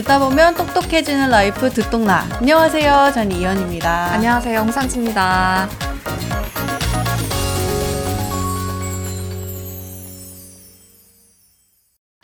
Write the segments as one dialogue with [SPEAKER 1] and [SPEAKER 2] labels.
[SPEAKER 1] 듣다 보면 똑똑해지는 life 듣똑라. 안녕하세요. 저는 이현입니다.
[SPEAKER 2] 안녕하세요. 홍상지입니다.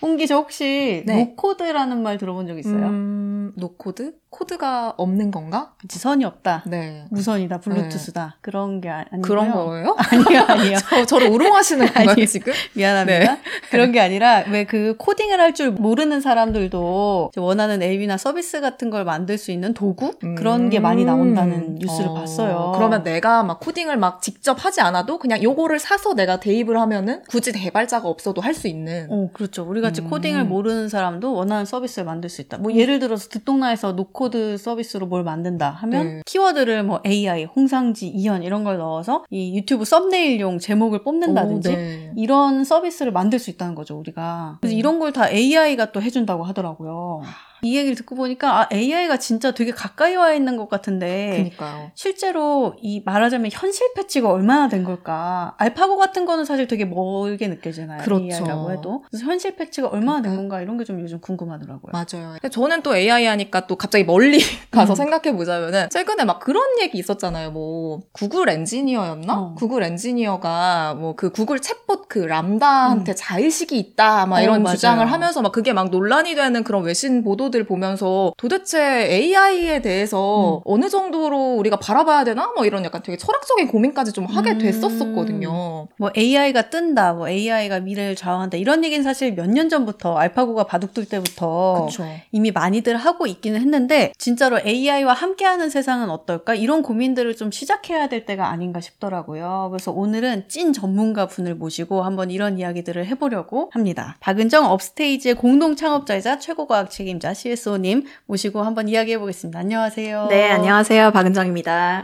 [SPEAKER 1] 홍기 저 혹시 네. no code라는 말 들어본 적 있어요? 음,
[SPEAKER 2] no code? 코드가 없는 건가?
[SPEAKER 1] 그치, 선이 없다. 네. 무선이다, 블루투스다. 네. 그런 게 아니고요.
[SPEAKER 2] 그런 거예요?
[SPEAKER 1] 아니요, 아니요.
[SPEAKER 2] 저, 저를 우롱하시는 건가요, 지금?
[SPEAKER 1] 미안합니다. 네. 그런 게 아니라 왜 그 코딩을 할 줄 모르는 사람들도 원하는 앱이나 서비스 같은 걸 만들 수 있는 도구? 음. 그런 게 많이 나온다는 뉴스를 어. 봤어요.
[SPEAKER 2] 그러면 내가 막 코딩을 막 직접 하지 않아도 그냥 요거를 사서 내가 대입을 하면은 굳이 개발자가 없어도 할 수 있는.
[SPEAKER 1] 어, 그렇죠. 우리 같이 음. 코딩을 모르는 사람도 원하는 서비스를 만들 수 있다. 뭐 예를 들어서 듣똑라에서 no code 키워드 서비스로 뭘 만든다 하면 네. 키워드를 뭐 AI, 홍상지, 이현 이런 걸 넣어서 이 유튜브 thumbnail용 제목을 뽑는다든지 오, 네. 이런 서비스를 만들 수 있다는 거죠, 우리가. 그래서 음. 이런 걸 다 AI가 또 해준다고 하더라고요. 이 얘기를 듣고 보니까 아, AI가 진짜 되게 가까이 와 있는 것 같은데
[SPEAKER 2] 그러니까요.
[SPEAKER 1] 실제로 이 말하자면 현실 패치가 얼마나 된 걸까? 알파고 같은 거는 사실 되게 멀게 느껴지나요? 그렇죠. AI라고 해도 그래서 현실 패치가 얼마나 된 건가 이런 게 좀 요즘 궁금하더라고요.
[SPEAKER 2] 맞아요. 저는 또 AI 하니까 또 갑자기 멀리 가서 음. 생각해 보자면은 최근에 막 그런 얘기 있었잖아요. 뭐 구글 엔지니어였나? 어. 구글 엔지니어가 뭐 그 구글 챗봇 그 람다한테 음. 자의식이 있다 막 이런 어, 주장을 하면서 막 그게 막 논란이 되는 그런 외신 보도 들들 보면서 도대체 AI에 대해서 음. 어느 정도로 우리가 바라봐야 되나? 뭐 이런 약간 되게 철학적인 고민까지 좀 하게 음. 됐었었거든요.
[SPEAKER 1] 뭐 AI가 뜬다, 뭐 AI가 미래를 좌우한다 이런 얘기는 사실 몇 년 전부터 알파고가 바둑 둘 때부터 그쵸. 이미 많이들 하고 있기는 했는데 진짜로 AI와 함께하는 세상은 어떨까? 이런 고민들을 좀 시작해야 될 때가 아닌가 싶더라고요. 그래서 오늘은 찐 전문가 분을 모시고 한번 이런 이야기들을 해보려고 합니다. 박은정 업스테이지의 공동 창업자이자 최고 과학 책임자 CSO님 모시고 한번 이야기해 보겠습니다. 안녕하세요.
[SPEAKER 3] 네, 안녕하세요. 박은정입니다.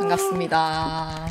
[SPEAKER 2] 반갑습니다.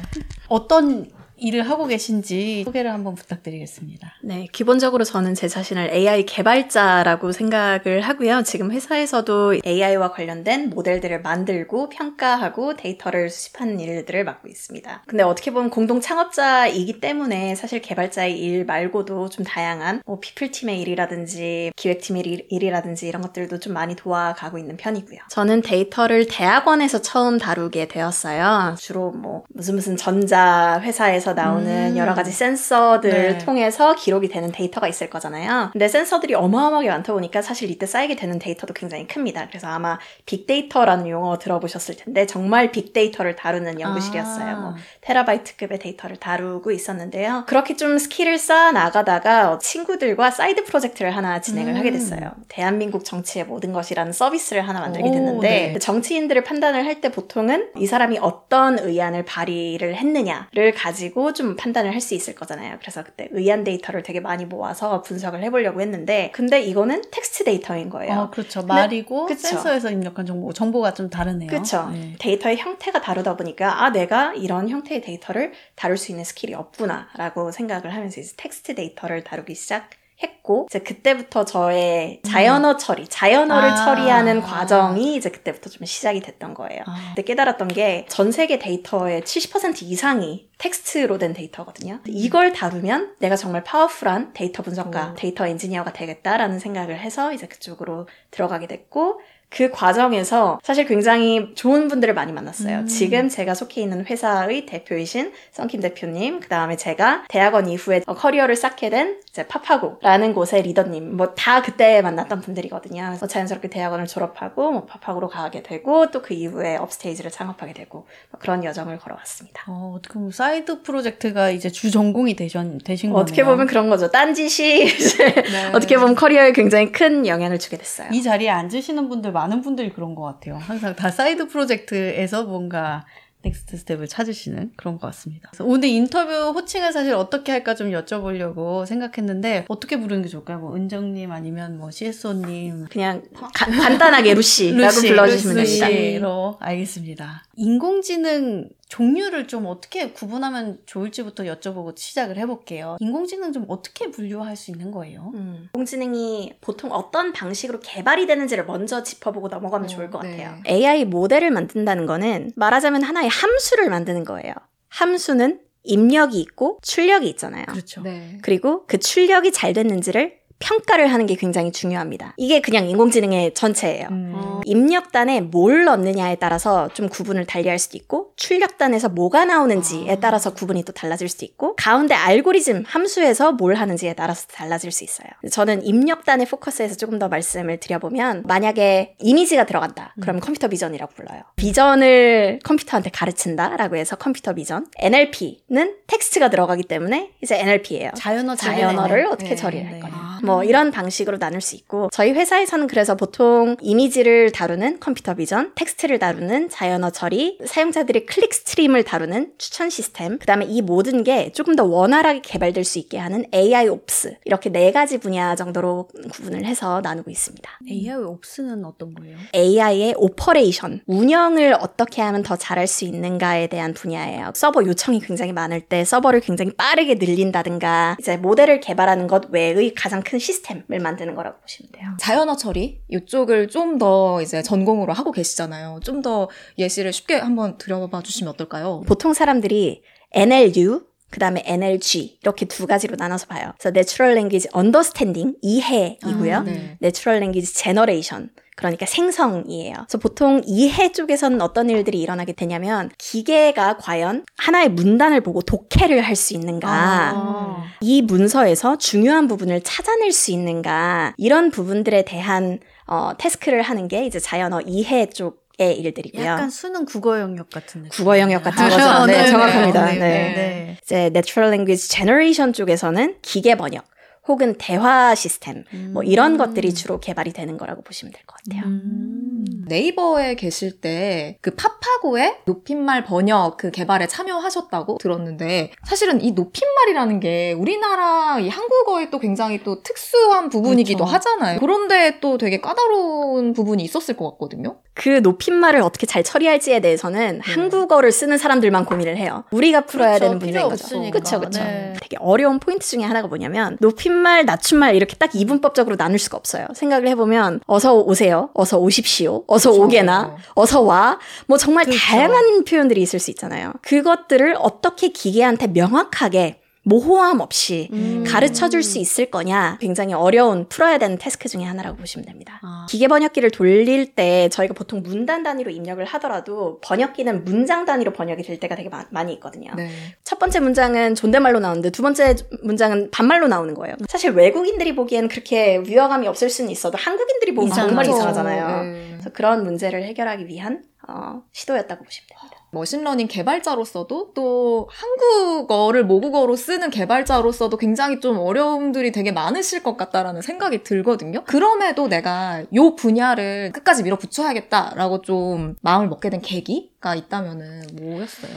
[SPEAKER 1] 어떤 일을 하고 계신지 소개를 한번 부탁드리겠습니다.
[SPEAKER 3] 네, 기본적으로 저는 제 자신을 AI 개발자라고 생각을 하고요. 지금 회사에서도 AI와 관련된 모델들을 만들고 평가하고 데이터를 수집하는 일들을 맡고 있습니다. 근데 어떻게 보면 공동 창업자이기 때문에 사실 개발자의 일 말고도 좀 다양한 뭐 People팀의 일이라든지 기획팀의 일이라든지 이런 것들도 좀 많이 도와가고 있는 편이고요. 저는 데이터를 대학원에서 처음 다루게 되었어요. 주로 뭐 무슨 무슨 전자 회사에서 에서 나오는 음. 여러 가지 센서들을 네. 통해서 기록이 되는 데이터가 있을 거잖아요. 근데 센서들이 어마어마하게 많다 보니까 사실 이때 쌓이게 되는 데이터도 굉장히 큽니다. 그래서 아마 빅데이터라는 용어 들어보셨을 텐데 정말 빅데이터를 다루는 연구실이었어요. 아. 뭐 테라바이트급의 데이터를 다루고 있었는데요. 그렇게 좀 스킬을 쌓아 나가다가 친구들과 side project를 하나 진행을 음. 하게 됐어요. 대한민국 정치의 모든 것이라는 서비스를 하나 만들게 됐는데 오, 네. 정치인들을 판단을 할 때 보통은 이 사람이 어떤 의안을 발의를 했느냐를 가지고 가지고 좀 판단을 할 수 있을 거잖아요. 그래서 그때 의안 데이터를 되게 많이 모아서 분석을 해보려고 했는데 근데 이거는 텍스트 데이터인 거예요.
[SPEAKER 1] 어, 그렇죠. 말이고 그쵸. 센서에서 입력한 정보, 정보가 좀 다르네요.
[SPEAKER 3] 그렇죠. 네. 데이터의 형태가 다르다 보니까 아 내가 이런 형태의 데이터를 다룰 수 있는 스킬이 없구나라고 생각을 하면서 이제 텍스트 데이터를 다루기 시작. 했고 이제 그때부터 저의 자연어 처리, 자연어를 아~ 처리하는 과정이 이제 그때부터 좀 시작이 됐던 거예요. 아~ 그때 깨달았던 게 전 세계 데이터의 70% 이상이 텍스트로 된 데이터거든요. 이걸 다루면 내가 정말 powerful한 데이터 분석가, 오. 데이터 엔지니어가 되겠다라는 생각을 해서 이제 그쪽으로 들어가게 됐고 그 과정에서 사실 굉장히 좋은 분들을 많이 만났어요. 음. 지금 제가 속해 있는 회사의 대표이신 성킴 대표님, 그 다음에 제가 대학원 이후에 커리어를 쌓게 된 이제 파파고라는 곳의 리더님, 뭐 다 그때 만났던 분들이거든요. 그래서 자연스럽게 대학원을 졸업하고 뭐 파파고로 가게 되고 또 그 이후에 업스테이지를 창업하게 되고 뭐 그런 여정을 걸어왔습니다.
[SPEAKER 1] 어, 어떻게 보면 side project가 이제 주 전공이 되신, 되신 거네요.
[SPEAKER 3] 어떻게 보면 그런 거죠. 딴짓이 네. 어떻게 보면 커리어에 굉장히 큰 영향을 주게 됐어요.
[SPEAKER 1] 이 자리에 앉으시는 분들 많은 분들이 그런 것 같아요. 항상 다 side project에서 뭔가 next step을 찾으시는 그런 것 같습니다. 오늘 인터뷰 호칭을 사실 어떻게 할까 좀 여쭤보려고 생각했는데 어떻게 부르는 게 좋을까요? 뭐 은정님 아니면 뭐 CSO님
[SPEAKER 3] 그냥 가, 간단하게 루시라고 루시, 불러주시면 됩니다.
[SPEAKER 1] 루시로 알겠습니다. 인공지능 종류를 좀 어떻게 구분하면 좋을지부터 여쭤보고 시작을 해볼게요. 인공지능 좀 어떻게 분류할 수 있는 거예요?
[SPEAKER 3] 음. 인공지능이 보통 어떤 방식으로 개발이 되는지를 먼저 짚어보고 넘어가면 어, 좋을 것 네. 같아요. AI 모델을 만든다는 거는 말하자면 하나의 함수를 만드는 거예요. 함수는 입력이 있고 출력이 있잖아요.
[SPEAKER 1] 그렇죠.
[SPEAKER 3] 네. 그리고 그 출력이 잘 됐는지를 평가를 하는 게 굉장히 중요합니다. 이게 그냥 인공지능의 전체예요. 음. 어. 입력단에 뭘 넣느냐에 따라서 좀 구분을 달리할 수도 있고 출력단에서 뭐가 나오는지에 아. 따라서 구분이 또 달라질 수도 있고 가운데 알고리즘 함수에서 뭘 하는지에 따라서 달라질 수 있어요. 저는 입력단에 포커스해서 조금 더 말씀을 드려보면 만약에 이미지가 들어간다. 그럼 음. computer vision이라고 불러요. vision을 컴퓨터한테 가르친다라고 해서 computer vision. NLP는 텍스트가 들어가기 때문에 이제 NLP예요.
[SPEAKER 1] 자연어
[SPEAKER 3] 자연어를 어떻게 네. 처리할 네. 거냐. 아. 뭐 이런 방식으로 나눌 수 있고 저희 회사에서는 그래서 보통 이미지를 다루는 computer vision, 텍스트를 다루는 자연어 처리, 사용자들의 click stream을 다루는 추천 시스템, 그다음에 이 모든 게 조금 더 원활하게 개발될 수 있게 하는 AI Ops 이렇게 네 가지 분야 정도로 구분을 해서 나누고 있습니다.
[SPEAKER 1] AI Ops는 어떤 거예요?
[SPEAKER 3] AI의 operation, 운영을 어떻게 하면 더 잘할 수 있는가에 대한 분야예요. 서버 요청이 굉장히 많을 때 서버를 굉장히 빠르게 늘린다든가 이제 모델을 개발하는 것 외의 가장 큰 시스템을 만드는 거라고 보시면 돼요.
[SPEAKER 2] 자연어 처리 이쪽을 좀 더 이제 전공으로 하고 계시잖아요. 좀 더 예시를 쉽게 한번 들어봐 주시면 어떨까요?
[SPEAKER 3] 보통 사람들이 NLU 그 다음에 NLG 이렇게 두 가지로 나눠서 봐요. 그래서 Natural Language Understanding 이해이고요. 아, 네. Natural Language Generation 그러니까 생성이에요. 그래서 보통 이해 쪽에서는 어떤 일들이 일어나게 되냐면 기계가 과연 하나의 문단을 보고 독해를 할 수 있는가, 아. 이 문서에서 중요한 부분을 찾아낼 수 있는가 이런 부분들에 대한 어, 태스크를 하는 게 이제 자연어 이해 쪽 의 일들이고요.
[SPEAKER 1] 약간 수능 국어 영역 같은
[SPEAKER 3] 느낌. 국어 영역 같은 거죠. 네, 네, 정확합니다. 네, 네. 네. 이제 Natural Language Generation 쪽에서는 기계 번역. 혹은 대화 시스템 뭐 이런 음. 것들이 주로 개발이 되는 거라고 보시면 될 것 같아요. 음.
[SPEAKER 2] 네이버에 계실 때 그 파파고의 높임말 번역 그 개발에 참여하셨다고 들었는데 사실은 이 높임말이라는 게 우리나라 이 한국어에 또 굉장히 또 특수한 부분이기도 그렇죠. 하잖아요. 그런데 또 되게 까다로운 부분이 있었을 것 같거든요.
[SPEAKER 3] 그 높임말을 어떻게 잘 처리할지에 대해서는 네. 한국어를 쓰는 사람들만 고민을 해요. 우리가 풀어야 그렇죠. 되는 문제인 거죠. 그렇죠, 그렇죠. 네. 되게 어려운 포인트 중에 하나가 뭐냐면 높임말, 낮춤말 이렇게 딱 이분법적으로 나눌 수가 없어요. 생각을 해보면 어서 오세요, 어서 오십시오, 어서 그렇죠. 오게나, 어서 와, 뭐 정말 그렇죠. 다양한 표현들이 있을 수 있잖아요. 그것들을 어떻게 기계한테 명확하게 모호함 없이 음. 가르쳐 줄 수 있을 거냐 굉장히 어려운 풀어야 되는 태스크 중에 하나라고 보시면 됩니다. 아. 기계 번역기를 돌릴 때 저희가 보통 문단 단위로 입력을 하더라도 번역기는 문장 단위로 번역이 될 때가 되게 마, 많이 있거든요. 네. 첫 번째 문장은 존댓말로 나오는데 두 번째 문장은 반말로 나오는 거예요. 사실 외국인들이 보기엔 그렇게 위화감이 없을 수는 있어도 한국인들이 보면 정말 이상하잖아요. 네. 그래서 그런 문제를 해결하기 위한 어, 시도였다고 보시면 됩니다.
[SPEAKER 2] machine learning 개발자로서도 또 한국어를 모국어로 쓰는 개발자로서도 굉장히 좀 어려움들이 되게 많으실 것 같다라는 생각이 들거든요. 그럼에도 내가 요 분야를 끝까지 밀어붙여야겠다라고 좀 마음을 먹게 된 계기가 있다면은 뭐였어요?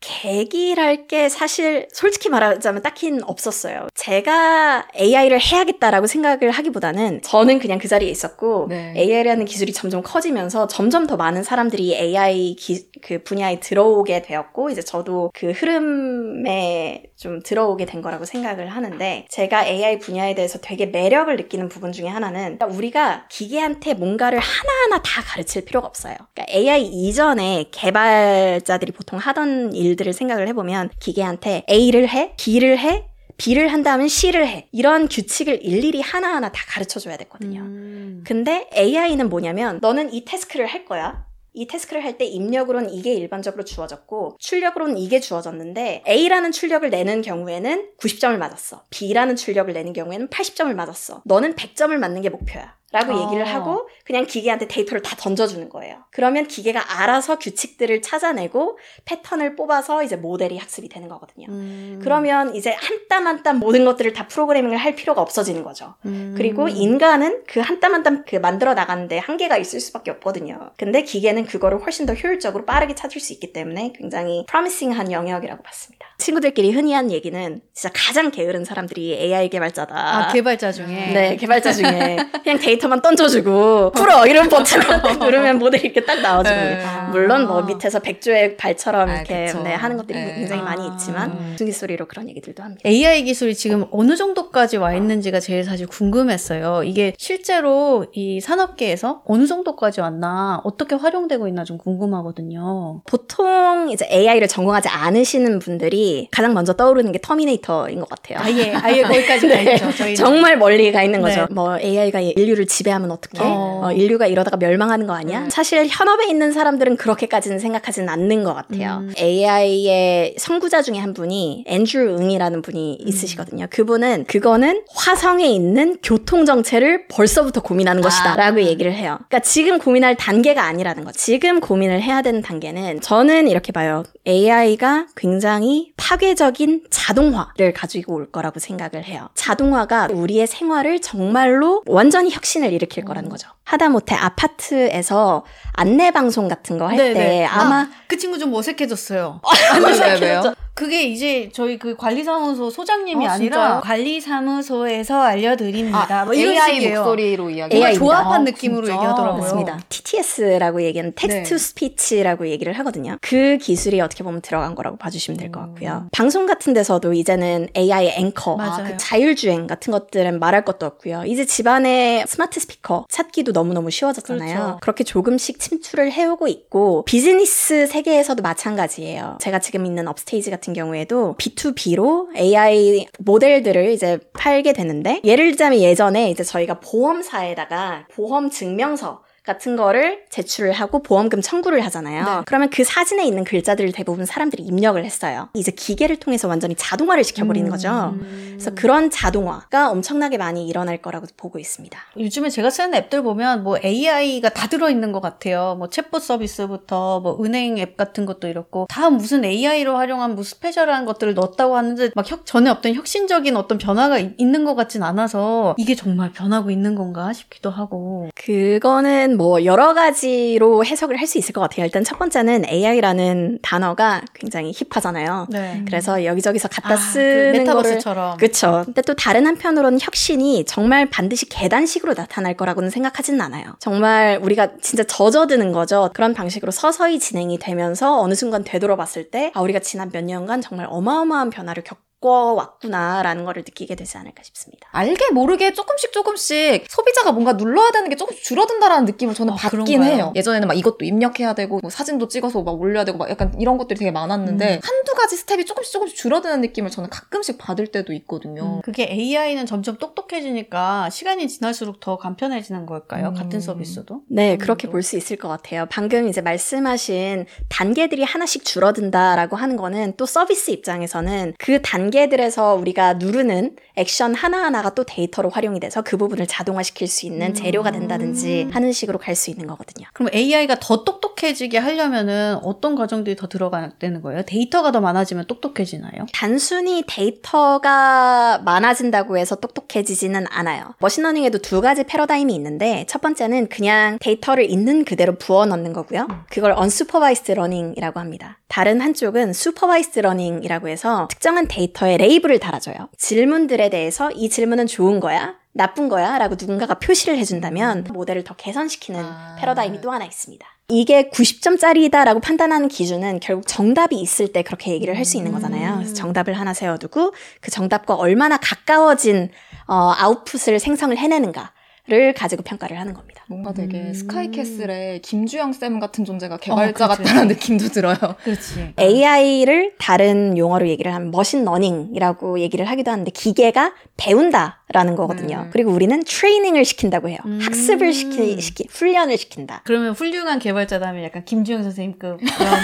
[SPEAKER 3] 계기랄 게 사실 솔직히 말하자면 딱히는 없었어요. 제가 AI를 해야겠다라고 생각을 하기보다는 저는 그냥 그 자리에 있었고 네. AI라는 기술이 점점 커지면서 점점 더 많은 사람들이 AI 기, 그 분야에 들어오게 되었고 이제 저도 그 흐름에 좀 들어오게 된 거라고 생각을 하는데 제가 AI 분야에 대해서 되게 매력을 느끼는 부분 중에 하나는 그러니까 우리가 기계한테 뭔가를 하나하나 다 가르칠 필요가 없어요. 그러니까 AI 이전에 개발자들이 보통 하던 일 일들을 생각을 해보면 기계한테 A를 해, B를 해, B를 한다면 C를 해. 이런 규칙을 일일이 하나하나 다 가르쳐 줘야 되거든요. 음. 근데 AI는 뭐냐면 너는 이 태스크를 할 거야. 이 태스크를 할 때 입력으로는 이게 일반적으로 주어졌고 출력으로는 이게 주어졌는데 A라는 출력을 내는 경우에는 90점을 맞았어. B라는 출력을 내는 경우에는 80점을 맞았어. 너는 100점을 맞는 게 목표야. 라고 어. 얘기를 하고 그냥 기계한테 데이터를 다 던져주는 거예요. 그러면 기계가 알아서 규칙들을 찾아내고 패턴을 뽑아서 이제 모델이 학습이 되는 거거든요. 음. 그러면 이제 한 땀 한 땀 모든 것들을 다 프로그래밍을 할 필요가 없어지는 거죠. 음. 그리고 인간은 그 한 땀 한 땀 그 만들어 나가는데 한계가 있을 수밖에 없거든요. 근데 기계는 그거를 훨씬 더 효율적으로 빠르게 찾을 수 있기 때문에 굉장히 프로미싱한 영역이라고 봤습니다. 친구들끼리 흔히 하는 얘기는 진짜 가장 게으른 사람들이 AI 개발자다.
[SPEAKER 1] 아, 개발자 중에?
[SPEAKER 3] 네, 개발자 중에. 그냥 데이터 만 던져주고, 풀어! 이런 버튼을 누르면 모델이 이렇게 딱 나와주고. 네. 물론 뭐 밑에서 백조의 발처럼 아, 이렇게 아, 네, 하는 것들이 네. 굉장히 많이 있지만, 둥이 아. 소리로 그런 얘기들도 합니다.
[SPEAKER 1] AI 기술이 지금 어느 정도까지 와 있는지가 제일 사실 궁금했어요. 이게 실제로 이 산업계에서 어느 정도까지 왔나, 어떻게 활용되고 있나 좀 궁금하거든요.
[SPEAKER 3] 보통 이제 AI를 전공하지 않으시는 분들이 가장 먼저 떠오르는 게 터미네이터인 것 같아요.
[SPEAKER 1] 아예 아예 거기까지 네. 가 있죠. 저희
[SPEAKER 3] 정말 멀리 가 있는 거죠. 네. 뭐 AI가 인류를 지배하면 어떡해? 어. 어, 인류가 이러다가 멸망하는 거 아니야? 음. 사실 현업에 있는 사람들은 그렇게까지는 생각하지는 않는 것 같아요. 음. AI의 선구자 중에 한 분이 앤드류 응이라는 분이 음. 있으시거든요. 그분은 그거는 화성에 있는 교통 정체를 벌써부터 고민하는 것이다라고 아. 얘기를 해요. 그러니까 지금 고민할 단계가 아니라는 거. 지금 고민을 해야 되는 단계는 저는 이렇게 봐요. AI가 굉장히 파괴적인 자동화를 가지고 올 거라고 생각을 해요. 자동화가 우리의 생활을 정말로 완전히 혁신 을 일으킬 거라는 거죠. 하다못해 아파트에서 안내 방송 같은 거 할때 네, 네. 아마 아,
[SPEAKER 1] 그 친구 좀 어색해졌어요.
[SPEAKER 2] 아, 왜요?
[SPEAKER 1] 그게 이제 저희 그 관리사무소 소장님이 어, 아니라 관리사무소에서 알려드립니다.
[SPEAKER 2] 아, 뭐 AI 식이에요. 목소리로 이야기.
[SPEAKER 1] AI 조합한 아, 느낌으로 진짜? 얘기하더라고요.
[SPEAKER 3] 맞습니다. TTS라고 얘기하는 text to speech라고 얘기를 하거든요. 그 기술이 어떻게 보면 들어간 거라고 봐주시면 될 것 같고요. 음. 방송 같은 데서도 이제는 AI 앵커, 아, 그 자율주행 같은 것들은 말할 것도 없고요. 이제 집안에 smart speaker 찾기도 너무너무 쉬워졌잖아요. 그렇죠. 그렇게 조금씩 침투를 해오고 있고 비즈니스 세계에서도 마찬가지예요. 제가 지금 있는 업스테이지 같은 경우에도 B2B로 AI 모델들을 이제 팔게 되는데 예를 들자면 예전에 이제 저희가 보험사에다가 보험 증명서 같은 거를 제출을 하고 보험금 청구를 하잖아요. 네. 그러면 그 사진에 있는 글자들을 대부분 사람들이 입력을 했어요. 이제 기계를 통해서 완전히 자동화를 시켜버리는 음. 거죠. 그래서 그런 자동화가 엄청나게 많이 일어날 거라고 보고 있습니다.
[SPEAKER 1] 요즘에 제가 쓰는 앱들 보면 뭐 AI가 다 들어있는 것 같아요. 뭐 챗봇 서비스부터 뭐 은행 앱 같은 것도 이렇고 다 무슨 AI로 활용한 뭐 스페셜한 것들을 넣었다고 하는데 막 혁, 전에 없던 혁신적인 어떤 변화가 있는 것 같진 않아서 이게 정말 변하고 있는 건가 싶기도 하고.
[SPEAKER 3] 그거는 뭐 여러 가지로 해석을 할 수 있을 것 같아요. 일단 첫 번째는 AI라는 단어가 굉장히 힙하잖아요. 네. 그래서 여기저기서 갖다 아, 그 쓰는 그
[SPEAKER 1] 메타버스처럼.
[SPEAKER 3] 그렇죠. 근데 또 다른 한편으로는 혁신이 정말 반드시 계단식으로 나타날 거라고는 생각하지는 않아요. 정말 우리가 진짜 젖어드는 거죠. 그런 방식으로 서서히 진행이 되면서 어느 순간 되돌아봤을 때 아, 우리가 지난 몇 년간 정말 어마어마한 변화를 겪고 바꿔왔구나라는 거를 느끼게 되지 않을까 싶습니다.
[SPEAKER 2] 알게 모르게 조금씩 조금씩 소비자가 뭔가 눌러야 되는 게 조금씩 줄어든다라는 느낌을 저는 어, 받긴 그런가요? 해요. 예전에는 막 이것도 입력해야 되고 뭐 사진도 찍어서 막 올려야 되고 막 약간 이런 것들이 되게 많았는데 음. 한두 가지 스텝이 조금씩 조금씩 줄어드는 느낌을 저는 가끔씩 받을 때도 있거든요.
[SPEAKER 1] 음. 그게 AI는 점점 똑똑해지니까 시간이 지날수록 더 간편해지는 걸까요? 음. 같은 서비스도?
[SPEAKER 3] 네, 그렇게 볼 수 있을 것 같아요. 방금 이제 말씀하신 단계들이 하나씩 줄어든다라고 하는 거는 또 서비스 입장에서는 그 단계 단계들에서 우리가 누르는 액션 하나하나가 또 데이터로 활용이 돼서 그 부분을 자동화시킬 수 있는 재료가 된다든지 하는 식으로 갈 수 있는 거거든요.
[SPEAKER 1] 그럼 AI가 더 똑똑해지게 하려면은 어떤 과정들이 더 들어가야 되는 거예요? 데이터가 더 많아지면 똑똑해지나요?
[SPEAKER 3] 단순히 데이터가 많아진다고 해서 똑똑해지지는 않아요. machine learning에도 두 가지 패러다임이 있는데 첫 번째는 그냥 데이터를 있는 그대로 부어 넣는 거고요. 그걸 unsupervised learning이라고 합니다. 다른 한쪽은 supervised learning이라고 해서 특정한 데이터 에 레이블을 달아줘요. 질문들에 대해서 이 질문은 좋은 거야? 나쁜 거야? 라고 누군가가 표시를 해준다면 모델을 더 개선시키는 아. 패러다임이 또 하나 있습니다. 이게 90점짜리다라고 판단하는 기준은 결국 정답이 있을 때 그렇게 얘기를 할 수 있는 거잖아요. 그래서 음. 정답을 하나 세워두고 그 정답과 얼마나 가까워진 어, 아웃풋을 생성을 해내는가. 를 가지고 평가를 하는 겁니다.
[SPEAKER 2] 뭔가 되게 음. 스카이캐슬의 김주영 쌤 같은 존재가 어, 개발자 어, 같다는 느낌도 들어요.
[SPEAKER 1] 그렇지.
[SPEAKER 3] AI를 다른 용어로 얘기를 하면 machine learning이라고 얘기를 하기도 하는데 기계가 배운다라는 거거든요. 음. 그리고 우리는 트레이닝을 시킨다고 해요. 음. 학습을 시키, 시키, 훈련을 시킨다.
[SPEAKER 1] 그러면 훌륭한 개발자다면 약간 김주영 선생님급 그런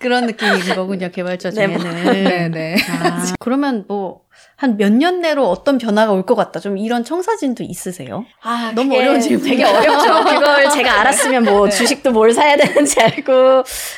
[SPEAKER 1] 그런 느낌인 거군요. 개발자 네, 뭐. 중에는.
[SPEAKER 2] 네, 네.
[SPEAKER 1] 아, 그러면 뭐 한 몇 년 내로 어떤 변화가 올 것 같다. 좀 이런 청사진도 있으세요?
[SPEAKER 3] 아, 너무 어려운 질문. 되게 어렵죠. 그걸 제가 알았으면 뭐 네. 주식도 뭘 사야 되는지 알고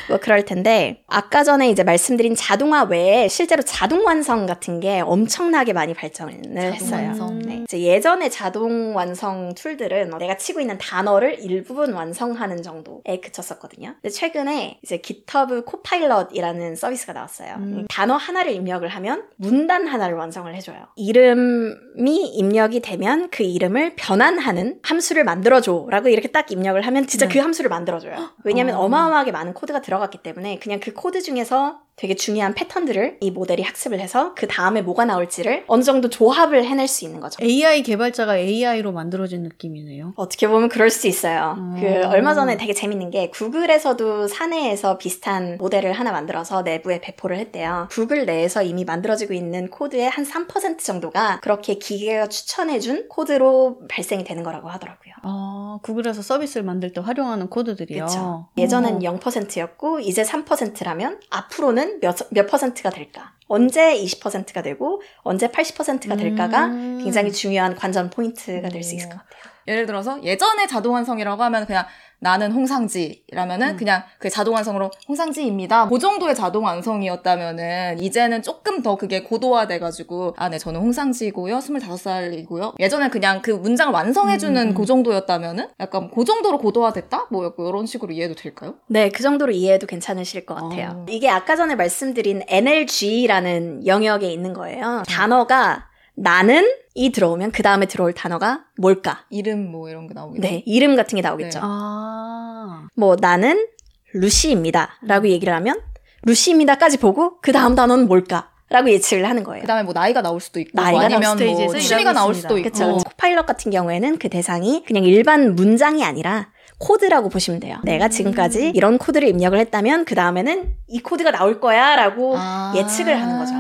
[SPEAKER 3] 뭐 그럴 텐데 아까 전에 이제 말씀드린 자동화 외에 실제로 자동 완성 같은 게 엄청나게 많이 발전을 했어요. 완성. 네. 이제 예전에 자동 완성 툴들은 내가 치고 있는 단어를 일부분 완성하는 정도에 그쳤었거든요. 근데 최근에 이제 GitHub Copilot이라는 서비스가 나왔어요. 음. 단어 하나를 입력을 하면 문단 하나를 완성을 설명을 해줘요. 이름이 입력이 되면 그 이름을 변환하는 함수를 만들어줘. 라고 이렇게 딱 입력을 하면 진짜 네. 그 함수를 만들어줘요. 왜냐면 어. 어마어마하게 많은 코드가 들어갔기 때문에 그냥 그 코드 중에서 되게 중요한 패턴들을 이 모델이 학습을 해서 그 다음에 뭐가 나올지를 어느 정도 조합을 해낼 수 있는 거죠.
[SPEAKER 1] AI 개발자가 AI로 만들어진 느낌이네요.
[SPEAKER 3] 어떻게 보면 그럴 수 있어요. 음. 그 얼마 전에 되게 재밌는 게 구글에서도 사내에서 비슷한 모델을 하나 만들어서 내부에 배포를 했대요. 구글 내에서 이미 만들어지고 있는 코드의 한 3% 정도가 그렇게 기계가 추천해준 코드로 발생이 되는 거라고 하더라고요.
[SPEAKER 1] 아, 구글에서 서비스를 만들 때 활용하는 코드들이요.
[SPEAKER 3] 그렇죠. 예전엔 어. 0%였고 이제 3%라면 앞으로는 몇, 몇 퍼센트가 될까? 언제 20%가 되고 언제 80%가 될까가 음. 굉장히 중요한 관전 포인트가 될 수 있을 것 같아요.
[SPEAKER 2] 예를 들어서 예전에 자동완성이라고 하면 그냥 나는 홍상지라면은 음. 그냥 그 자동완성으로 홍상지입니다. 그 정도의 자동완성이었다면은 이제는 조금 더 그게 고도화돼가지고 아, 네, 저는 홍상지고요. 25살이고요. 예전에 그냥 그 문장을 완성해주는 음. 그 정도였다면은 약간 그 정도로 고도화됐다? 뭐 이런 식으로 이해도 될까요?
[SPEAKER 3] 네, 그 정도로 이해해도 괜찮으실 것 같아요. 어. 이게 아까 전에 말씀드린 NLG라는 영역에 있는 거예요. 단어가 나는 이 들어오면 그 다음에 들어올 단어가 뭘까?
[SPEAKER 2] 이름 뭐 이런 거 나오겠죠.
[SPEAKER 3] 네, 이름 같은 게 나오겠죠. 네. 아. 뭐 나는 루시입니다. 라고 얘기를 하면 루시입니다까지 보고 그 다음 단어는 뭘까? 라고 예측을 하는 거예요.
[SPEAKER 2] 그다음에 뭐 나이가 나올 수도 있고 나이가 뭐 아니면 뭐 취미가 나올 수도 있고
[SPEAKER 3] 그렇죠. Copilot 같은 경우에는 그 대상이 그냥 일반 문장이 아니라 코드라고 보시면 돼요. 내가 지금까지 음. 이런 코드를 입력을 했다면 그 다음에는 이 코드가 나올 거야라고 아~ 예측을 하는 거죠.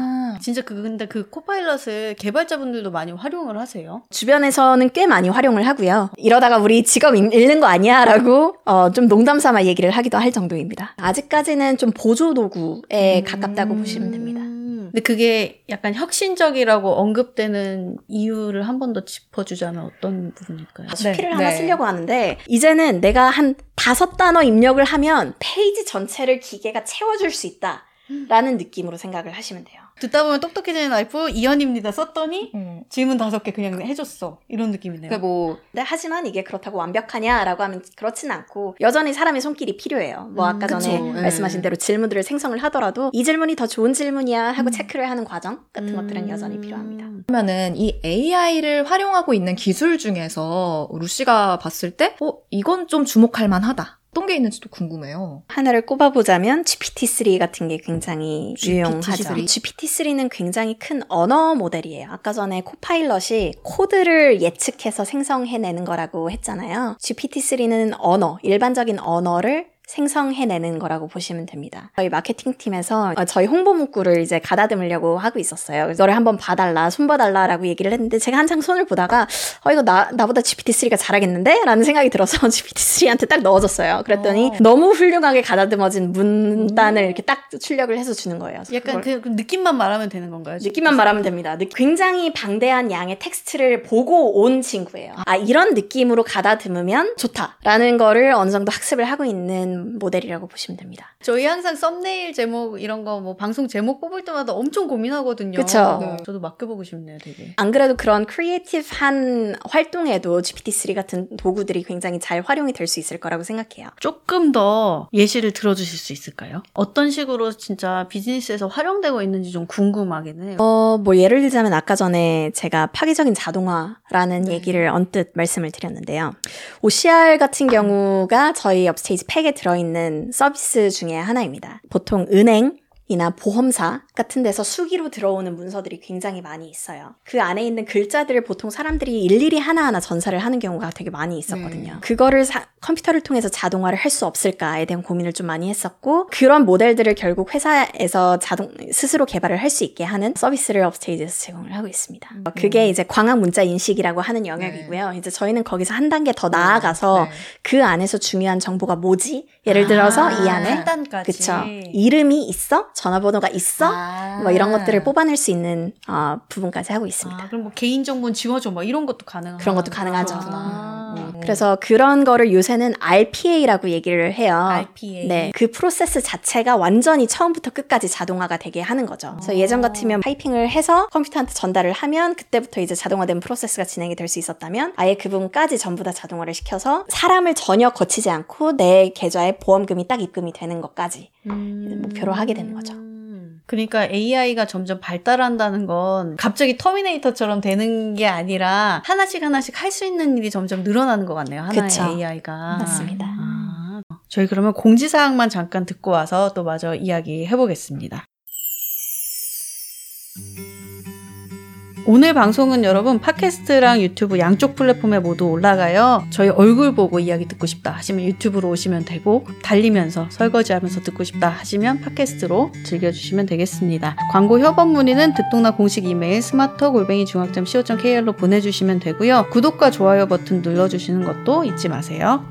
[SPEAKER 1] 진짜 그 근데 그 코파일럿을 개발자분들도 많이 활용을 하세요?
[SPEAKER 3] 주변에서는 꽤 많이 활용을 하고요. 이러다가 우리 직업 잃는 거 아니야라고 어, 좀 농담삼아 얘기를 하기도 할 정도입니다. 아직까지는 좀 보조 도구에 음... 가깝다고 보시면 됩니다.
[SPEAKER 1] 근데 그게 약간 혁신적이라고 언급되는 이유를 한 번 더 짚어주자면 어떤 부분일까요?
[SPEAKER 3] 수필을 네. 하나 네. 쓰려고 하는데 이제는 내가 한 다섯 단어 입력을 하면 페이지 전체를 기계가 채워줄 수 있다. 라는 느낌으로 생각을 하시면 돼요.
[SPEAKER 1] 듣다 보면 똑똑해지는 와이프 이연입니다 썼더니 음. 질문 다섯 개 그냥 해줬어 이런 느낌이네요.
[SPEAKER 3] 그러니까 뭐 네, 하지만 이게 그렇다고 완벽하냐라고 하면 그렇진 않고 여전히 사람의 손길이 필요해요. 뭐 아까 음, 전에 네. 말씀하신 대로 질문들을 생성을 하더라도 이 질문이 더 좋은 질문이야 하고 음. 체크를 하는 과정 같은 음. 것들은 여전히 필요합니다.
[SPEAKER 2] 그러면은 이 AI를 활용하고 있는 기술 중에서 루시가 봤을 때, 어 이건 좀 주목할 만하다. 어떤 게 있는지도 궁금해요.
[SPEAKER 3] 하나를 꼽아보자면 GPT-3 같은 게 굉장히 유용하죠. GPT-3 는 굉장히 큰 언어 모델이에요. 아까 전에 Copilot이 코드를 예측해서 생성해내는 거라고 했잖아요. GPT-3는 언어, 일반적인 언어를 생성해내는 거라고 보시면 됩니다. 저희 마케팅팀에서 어, 저희 홍보 문구를 이제 가다듬으려고 하고 있었어요. 너를 한번 봐달라, 손 봐달라라고 얘기를 했는데 제가 한창 손을 보다가 어 이거 나 나보다 GPT-3가 잘하겠는데? 라는 생각이 들어서 GPT-3한테 딱 넣어줬어요. 그랬더니 어. 너무 훌륭하게 가다듬어진 문단을 이렇게 딱 출력을 해서 주는 거예요.
[SPEAKER 1] 약간 그, 그 느낌만 말하면 되는 건가요?
[SPEAKER 3] 느낌만 말하면 됩니다. 굉장히 방대한 양의 텍스트를 보고 온 친구예요. 아 이런 느낌으로 가다듬으면 좋다라는 거를 어느 정도 학습을 하고 있는 모델이라고 보시면 됩니다.
[SPEAKER 1] 저희 항상 썸네일 제목 이런 거 뭐 방송 제목 뽑을 때마다 엄청 고민하거든요.
[SPEAKER 3] 그쵸. 네.
[SPEAKER 1] 저도 맡겨보고 싶네요, 되게.
[SPEAKER 3] 안 그래도 그런 creative한 활동에도 GPT-3 같은 도구들이 굉장히 잘 활용이 될 수 있을 거라고 생각해요.
[SPEAKER 1] 조금 더 예시를 들어주실 수 있을까요? 어떤 식으로 진짜 비즈니스에서 활용되고 있는지 좀 궁금하긴 해요.
[SPEAKER 3] 어, 뭐 예를 들자면 아까 전에 제가 파괴적인 자동화라는 네. 얘기를 언뜻 말씀을 드렸는데요. OCR 같은 경우가 저희 업스테이지 팩에 들어있는 서비스 중에 하나입니다. 보통 은행, 이나 보험사 같은 데서 수기로 들어오는 문서들이 굉장히 많이 있어요. 그 안에 있는 글자들을 보통 사람들이 일일이 하나하나 전사를 하는 경우가 되게 많이 있었거든요. 네. 그거를 사, 컴퓨터를 통해서 자동화를 할 수 없을까에 대한 고민을 좀 많이 했었고 그런 모델들을 결국 회사에서 자동 스스로 개발을 할 수 있게 하는 서비스를 업스테이지에서 제공을 하고 있습니다. 음. 그게 이제 광학 문자 인식이라고 하는 영역이고요. 네. 이제 저희는 거기서 한 단계 더 나아가서 네. 그 안에서 중요한 정보가 뭐지? 예를 들어서 아, 이 안에 그쵸 이름이 있어? 전화번호가 있어? 아. 뭐 이런 것들을 뽑아낼 수 있는 어, 부분까지 하고 있습니다.
[SPEAKER 1] 아, 그럼 뭐 개인 정보 지워줘 뭐 이런 것도 가능한
[SPEAKER 3] 그런 것도 가능하죠. 음. 그래서 그런 거를 요새는 RPA라고 얘기를 해요.
[SPEAKER 1] RPA.
[SPEAKER 3] 네. 그 프로세스 자체가 완전히 처음부터 끝까지 자동화가 되게 하는 거죠. 그래서 예전 같으면 파이핑을 해서 컴퓨터한테 전달을 하면 그때부터 이제 자동화된 프로세스가 진행이 될 수 있었다면 아예 그 부분까지 전부 다 자동화를 시켜서 사람을 전혀 거치지 않고 내 계좌에 보험금이 딱 입금이 되는 것까지 음... 목표로 하게 되는 거죠.
[SPEAKER 1] 그러니까 AI가 점점 발달한다는 건 갑자기 터미네이터처럼 되는 게 아니라 하나씩 하나씩 할 수 있는 일이 점점 늘어나는 것 같네요. 하나의 그쵸. AI가.
[SPEAKER 3] 맞습니다. 아.
[SPEAKER 1] 저희 그러면 공지사항만 잠깐 듣고 와서 또 마저 이야기 해보겠습니다. 오늘 방송은 여러분 팟캐스트랑 유튜브 양쪽 플랫폼에 모두 올라가요. 저희 얼굴 보고 이야기 듣고 싶다 하시면 유튜브로 오시면 되고 달리면서 설거지하면서 듣고 싶다 하시면 팟캐스트로 즐겨주시면 되겠습니다. 광고 협업 문의는 듣똑라 공식 이메일 smarter 골뱅이 중앙점 co.kr로 보내주시면 되고요. 구독과 좋아요 버튼 눌러주시는 것도 잊지 마세요.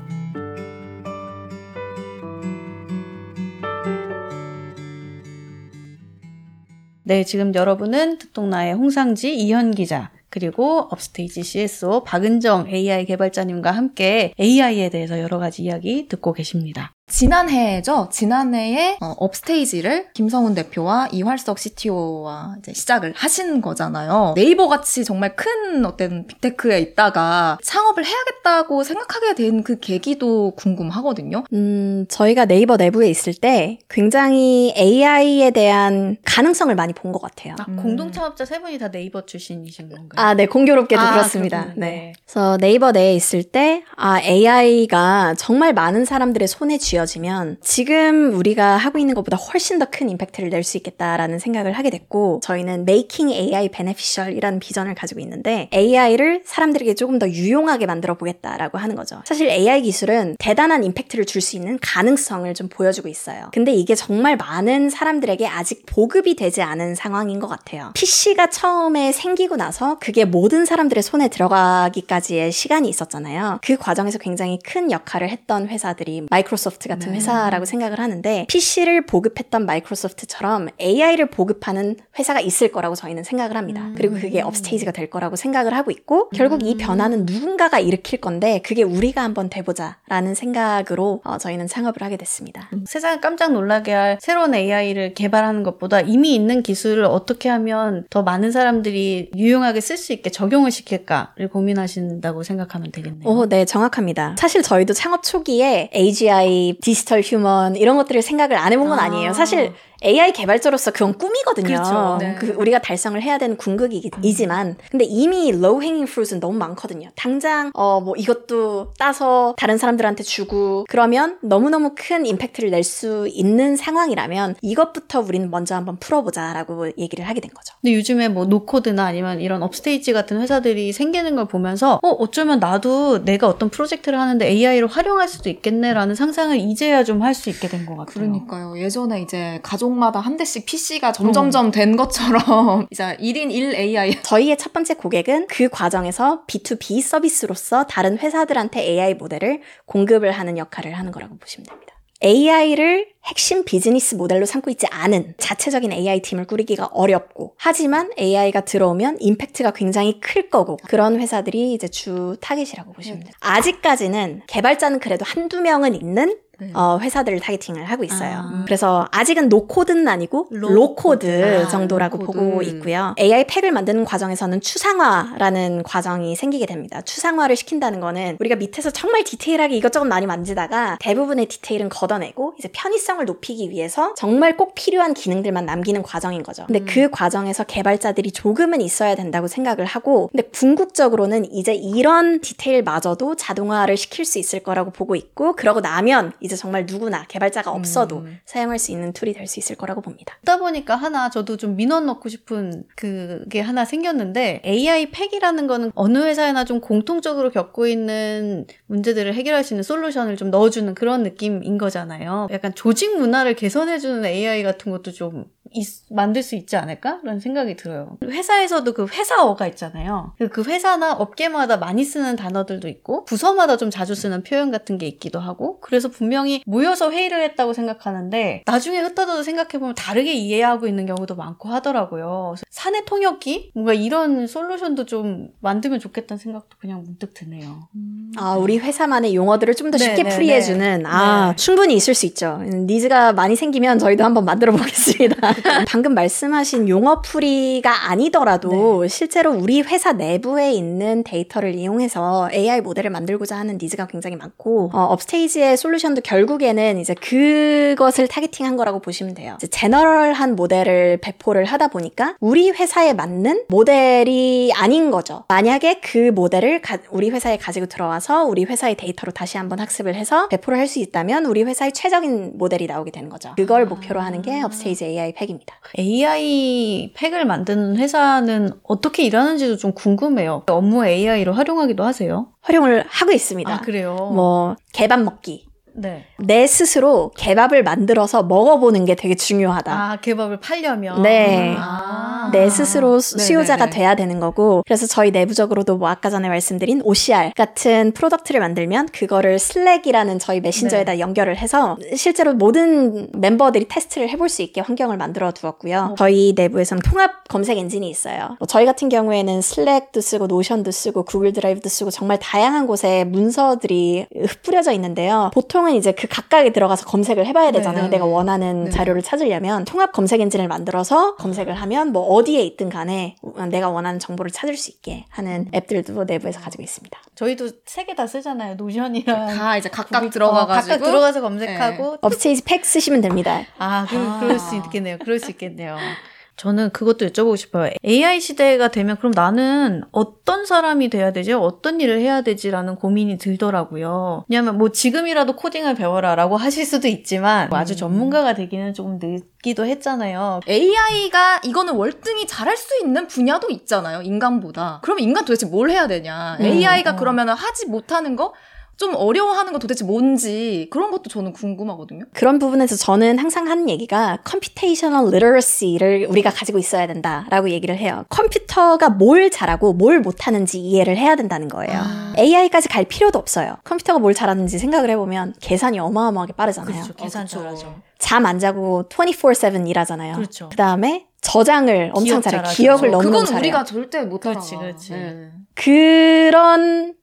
[SPEAKER 1] 네, 지금 여러분은 듣동나의 홍상지 이현 기자, 그리고 업스테이지 CSO 박은정 AI 개발자님과 함께 AI에 대해서 여러 가지 이야기 듣고 계십니다.
[SPEAKER 2] 지난해죠. 지난해에 어, 업스테이지를 김성훈 대표와 이활석 CTO와 시작을 하신 거잖아요. 네이버 같이 정말 큰 어떤 빅테크에 있다가 창업을 해야겠다고 생각하게 된 그 계기도 궁금하거든요.
[SPEAKER 3] 음, 저희가 네이버 내부에 있을 때 굉장히 AI에 대한 가능성을 많이 본 것 같아요.
[SPEAKER 1] 아, 공동 창업자 세 분이 다 네이버 출신이신 건가요?
[SPEAKER 3] 아, 네, 공교롭게도 아, 그렇습니다. 네. 네. 그래서 네이버 내에 있을 때 아, AI가 정말 많은 사람들의 손에 쥐어 이어지면 지금 우리가 하고 있는 것보다 훨씬 더 큰 임팩트를 낼 수 있겠다라는 생각을 하게 됐고 저희는 Making AI Beneficial이라는 비전을 가지고 있는데 AI를 사람들에게 조금 더 유용하게 만들어 보겠다라고 하는 거죠. 사실 AI 기술은 대단한 임팩트를 줄 수 있는 가능성을 좀 보여주고 있어요. 근데 이게 정말 많은 사람들에게 아직 보급이 되지 않은 상황인 것 같아요. PC가 처음에 생기고 나서 그게 모든 사람들의 손에 들어가기까지의 시간이 있었잖아요. 그 과정에서 굉장히 큰 역할을 했던 회사들이 마이크로소프트 같은 네. 회사라고 생각을 하는데 PC를 보급했던 마이크로소프트처럼 AI를 보급하는 회사가 있을 거라고 저희는 생각을 합니다. 음. 그리고 그게 업스테이지가 될 거라고 생각을 하고 있고 결국 음. 이 변화는 누군가가 일으킬 건데 그게 우리가 한번 돼보자라는 생각으로 어, 저희는 창업을 하게 됐습니다.
[SPEAKER 1] 음. 세상을 깜짝 놀라게 할 새로운 AI를 개발하는 것보다 이미 있는 기술을 어떻게 하면 더 많은 사람들이 유용하게 쓸 수 있게 적용을 시킬까를 고민하신다고 생각하면 되겠네요.
[SPEAKER 3] 오, 네, 정확합니다. 사실 저희도 창업 초기에 AGI 디지털 휴먼 이런 것들을 생각을 안 해본 건 아. 아니에요. 사실 AI 개발자로서 그건 꿈이거든요. 그렇죠. 네. 그 우리가 달성을 해야 되는 궁극이지만 음. 근데 이미 low hanging fruit은 너무 많거든요. 당장 어 뭐 이것도 따서 다른 사람들한테 주고 그러면 너무너무 큰 임팩트를 낼 수 있는 상황이라면 이것부터 우리는 먼저 한번 풀어보자라고 얘기를 하게 된 거죠.
[SPEAKER 1] 근데 요즘에 뭐 노코드나 아니면 이런 업스테이지 같은 회사들이 생기는 걸 보면서 어 어쩌면 나도 내가 어떤 프로젝트를 하는데 AI를 활용할 수도 있겠네라는 상상을 이제야 좀 할 수 있게 된 것 같아요.
[SPEAKER 2] 그러니까요. 예전에 이제 가족 가족마다 한 대씩 PC가 점점점 어. 된 것처럼 이제 1인 1 AI.
[SPEAKER 3] 저희의 첫 번째 고객은 그 과정에서 B2B 서비스로서 다른 회사들한테 AI 모델을 공급을 하는 역할을 하는 거라고 보시면 됩니다. AI를 핵심 비즈니스 모델로 삼고 있지 않은 자체적인 AI 팀을 꾸리기가 어렵고 하지만 AI가 들어오면 임팩트가 굉장히 클 거고 그런 회사들이 이제 주 타겟이라고 보시면 네. 돼요. 아직까지는 개발자는 그래도 한두 명은 있는 네. 어, 회사들을 targeting을 하고 있어요. 아. 그래서 아직은 no-code는 아니고 low-code, low 아, 정도라고 low-code. 보고 있고요. AI 팩을 만드는 과정에서는 추상화라는 과정이 생기게 됩니다. 추상화를 시킨다는 거는 우리가 밑에서 정말 디테일하게 이것저것 많이 만지다가 대부분의 디테일은 걷어내고 이제 편의성을 높이기 위해서 정말 꼭 필요한 기능들만 남기는 과정인 거죠. 근데 음. 그 과정에서 개발자들이 조금은 있어야 된다고 생각을 하고 근데 궁극적으로는 이제 이런 디테일마저도 자동화를 시킬 수 있을 거라고 보고 있고 그러고 나면 이제 정말 누구나 개발자가 없어도 음. 사용할 수 있는 툴이 될 수 있을 거라고 봅니다.
[SPEAKER 1] 듣다 보니까 하나 저도 좀 민원 넣고 싶은 그게 하나 생겼는데 AI 팩이라는 거는 어느 회사에나 좀 공통적으로 겪고 있는 문제들을 해결할 수 있는 솔루션을 좀 넣어주는 그런 느낌인 거잖아요. 약간 조직 문화를 개선해주는 AI 같은 것도 좀 있, 만들 수 있지 않을까? 라는 생각이 들어요. 회사에서도 그 회사어가 있잖아요. 그 회사나 업계마다 많이 쓰는 단어들도 있고, 부서마다 좀 자주 쓰는 표현 같은 게 있기도 하고, 그래서 분명 히 모여서 회의를 했다고 생각하는데, 나중에 흩어져서 생각해보면 다르게 이해하고 있는 경우도 많고 하더라고요. 사내 통역기? 뭔가 이런 솔루션도 좀 만들면 좋겠다는 생각도 그냥 문득 드네요.
[SPEAKER 3] 음. 아, 우리 회사만의 용어들을 좀 더 쉽게 네네네. 풀이해주는, 아, 네. 충분히 있을 수 있죠. needs가 많이 생기면 저희도 한번 만들어 보겠습니다. 방금 말씀하신 용어 풀이가 아니더라도 네. 실제로 우리 회사 내부에 있는 데이터를 이용해서 AI 모델을 만들고자 하는 needs가 굉장히 많고 어, 업스테이지의 솔루션도 결국에는 이제 그것을 targeting한 거라고 보시면 돼요. general한 모델을 배포를 하다 보니까 우리 회사에 맞는 모델이 아닌 거죠. 만약에 그 모델을 가, 우리 회사에 가지고 들어와서 우리 회사의 데이터로 다시 한번 학습을 해서 배포를 할 수 있다면 우리 회사의 최적인 모델이 나오게 되는 거죠. 그걸 목표로 하는 게 업스테이지 AI 팩입니다.
[SPEAKER 1] AI 팩을 만드는 회사는 어떻게 일하는지도 좀 궁금해요. 업무 AI로 활용하기도 하세요?
[SPEAKER 3] 활용을 하고 있습니다.
[SPEAKER 1] 아, 그래요?
[SPEAKER 3] 뭐 개밥 먹기.
[SPEAKER 1] 네.
[SPEAKER 3] 내 스스로 개밥을 만들어서 먹어보는 게 되게 중요하다.
[SPEAKER 1] 아, 개밥을 팔려면?
[SPEAKER 3] 네.
[SPEAKER 1] 아.
[SPEAKER 3] 내 스스로 수-
[SPEAKER 1] 네네네.
[SPEAKER 3] 수요자가 돼야 되는 거고 그래서 저희 내부적으로도 뭐 아까 전에 말씀드린 OCR 같은 product를 만들면 그거를 슬랙이라는 저희 메신저에다 연결을 해서 실제로 모든 멤버들이 테스트를 해볼 수 있게 환경을 만들어 두었고요. 저희 내부에서는 통합 검색 엔진이 있어요. 뭐 저희 같은 경우에는 슬랙도 쓰고 노션도 쓰고 구글 드라이브도 쓰고 정말 다양한 곳에 문서들이 흩뿌려져 있는데요. 보통은 이제 그 각각에 들어가서 검색을 해봐야 되잖아요.
[SPEAKER 1] 네.
[SPEAKER 3] 내가 원하는
[SPEAKER 2] 네.
[SPEAKER 3] 자료를 찾으려면 통합 검색 엔진을 만들어서 검색을 하면 뭐 어디에 있든 간에 내가 원하는 정보를 찾을 수 있게 하는 앱들도 내부에서 가지고 있습니다.
[SPEAKER 1] 저희도 세 개 다 쓰잖아요. 노션이랑.
[SPEAKER 2] 다 이제 각각 들어가가지고
[SPEAKER 1] 어, 각각 들어가서 검색하고.
[SPEAKER 3] 업스테이지 팩 쓰시면 됩니다.
[SPEAKER 1] 아, 그,
[SPEAKER 2] 아.
[SPEAKER 1] 그럴 수 있겠네요. 그럴 수 있겠네요. 저는 그것도 여쭤보고 싶어요. AI 시대가 되면 그럼 나는 어떤 사람이 돼야 되지? 어떤 일을 해야 되지라는 고민이 들더라고요. 왜냐하면 뭐 지금이라도 코딩을 배워라라고 하실 수도 있지만 뭐 아주
[SPEAKER 2] 음.
[SPEAKER 1] 전문가가 되기는 조금 늦기도 했잖아요.
[SPEAKER 2] AI가 이거는 월등히 잘할 수 있는 분야도 있잖아요. 인간보다. 그럼 인간 도대체 뭘 해야 되냐?
[SPEAKER 3] 음,
[SPEAKER 2] AI가
[SPEAKER 1] 어.
[SPEAKER 2] 그러면 하지 못하는 거? 좀 어려워하는 거 도대체 뭔지 그런 것도 저는 궁금하거든요.
[SPEAKER 3] 그런 부분에서 저는 항상 하는 얘기가 computational literacy를 우리가 가지고 있어야 된다라고 얘기를 해요. 컴퓨터가 뭘 잘하고 뭘 못하는지 이해를 해야 된다는 거예요.
[SPEAKER 2] 아.
[SPEAKER 3] AI까지 갈 필요도 없어요. 컴퓨터가 뭘 잘하는지 생각을 해보면 계산이 어마어마하게 빠르잖아요.
[SPEAKER 1] 그렇죠. 계산. 잘하죠.
[SPEAKER 3] 잠안 자고 24/7 일하잖아요.
[SPEAKER 1] 그렇죠.
[SPEAKER 3] 그 다음에 저장을 엄청
[SPEAKER 1] 기억
[SPEAKER 3] 잘해.
[SPEAKER 1] 잘하죠.
[SPEAKER 3] 기억을
[SPEAKER 1] 그렇죠.
[SPEAKER 3] 너무너무
[SPEAKER 2] 그건
[SPEAKER 3] 잘해요.
[SPEAKER 2] 우리가 절대 못하잖아.
[SPEAKER 1] 그렇지, 그렇지.
[SPEAKER 2] 네.
[SPEAKER 3] 그런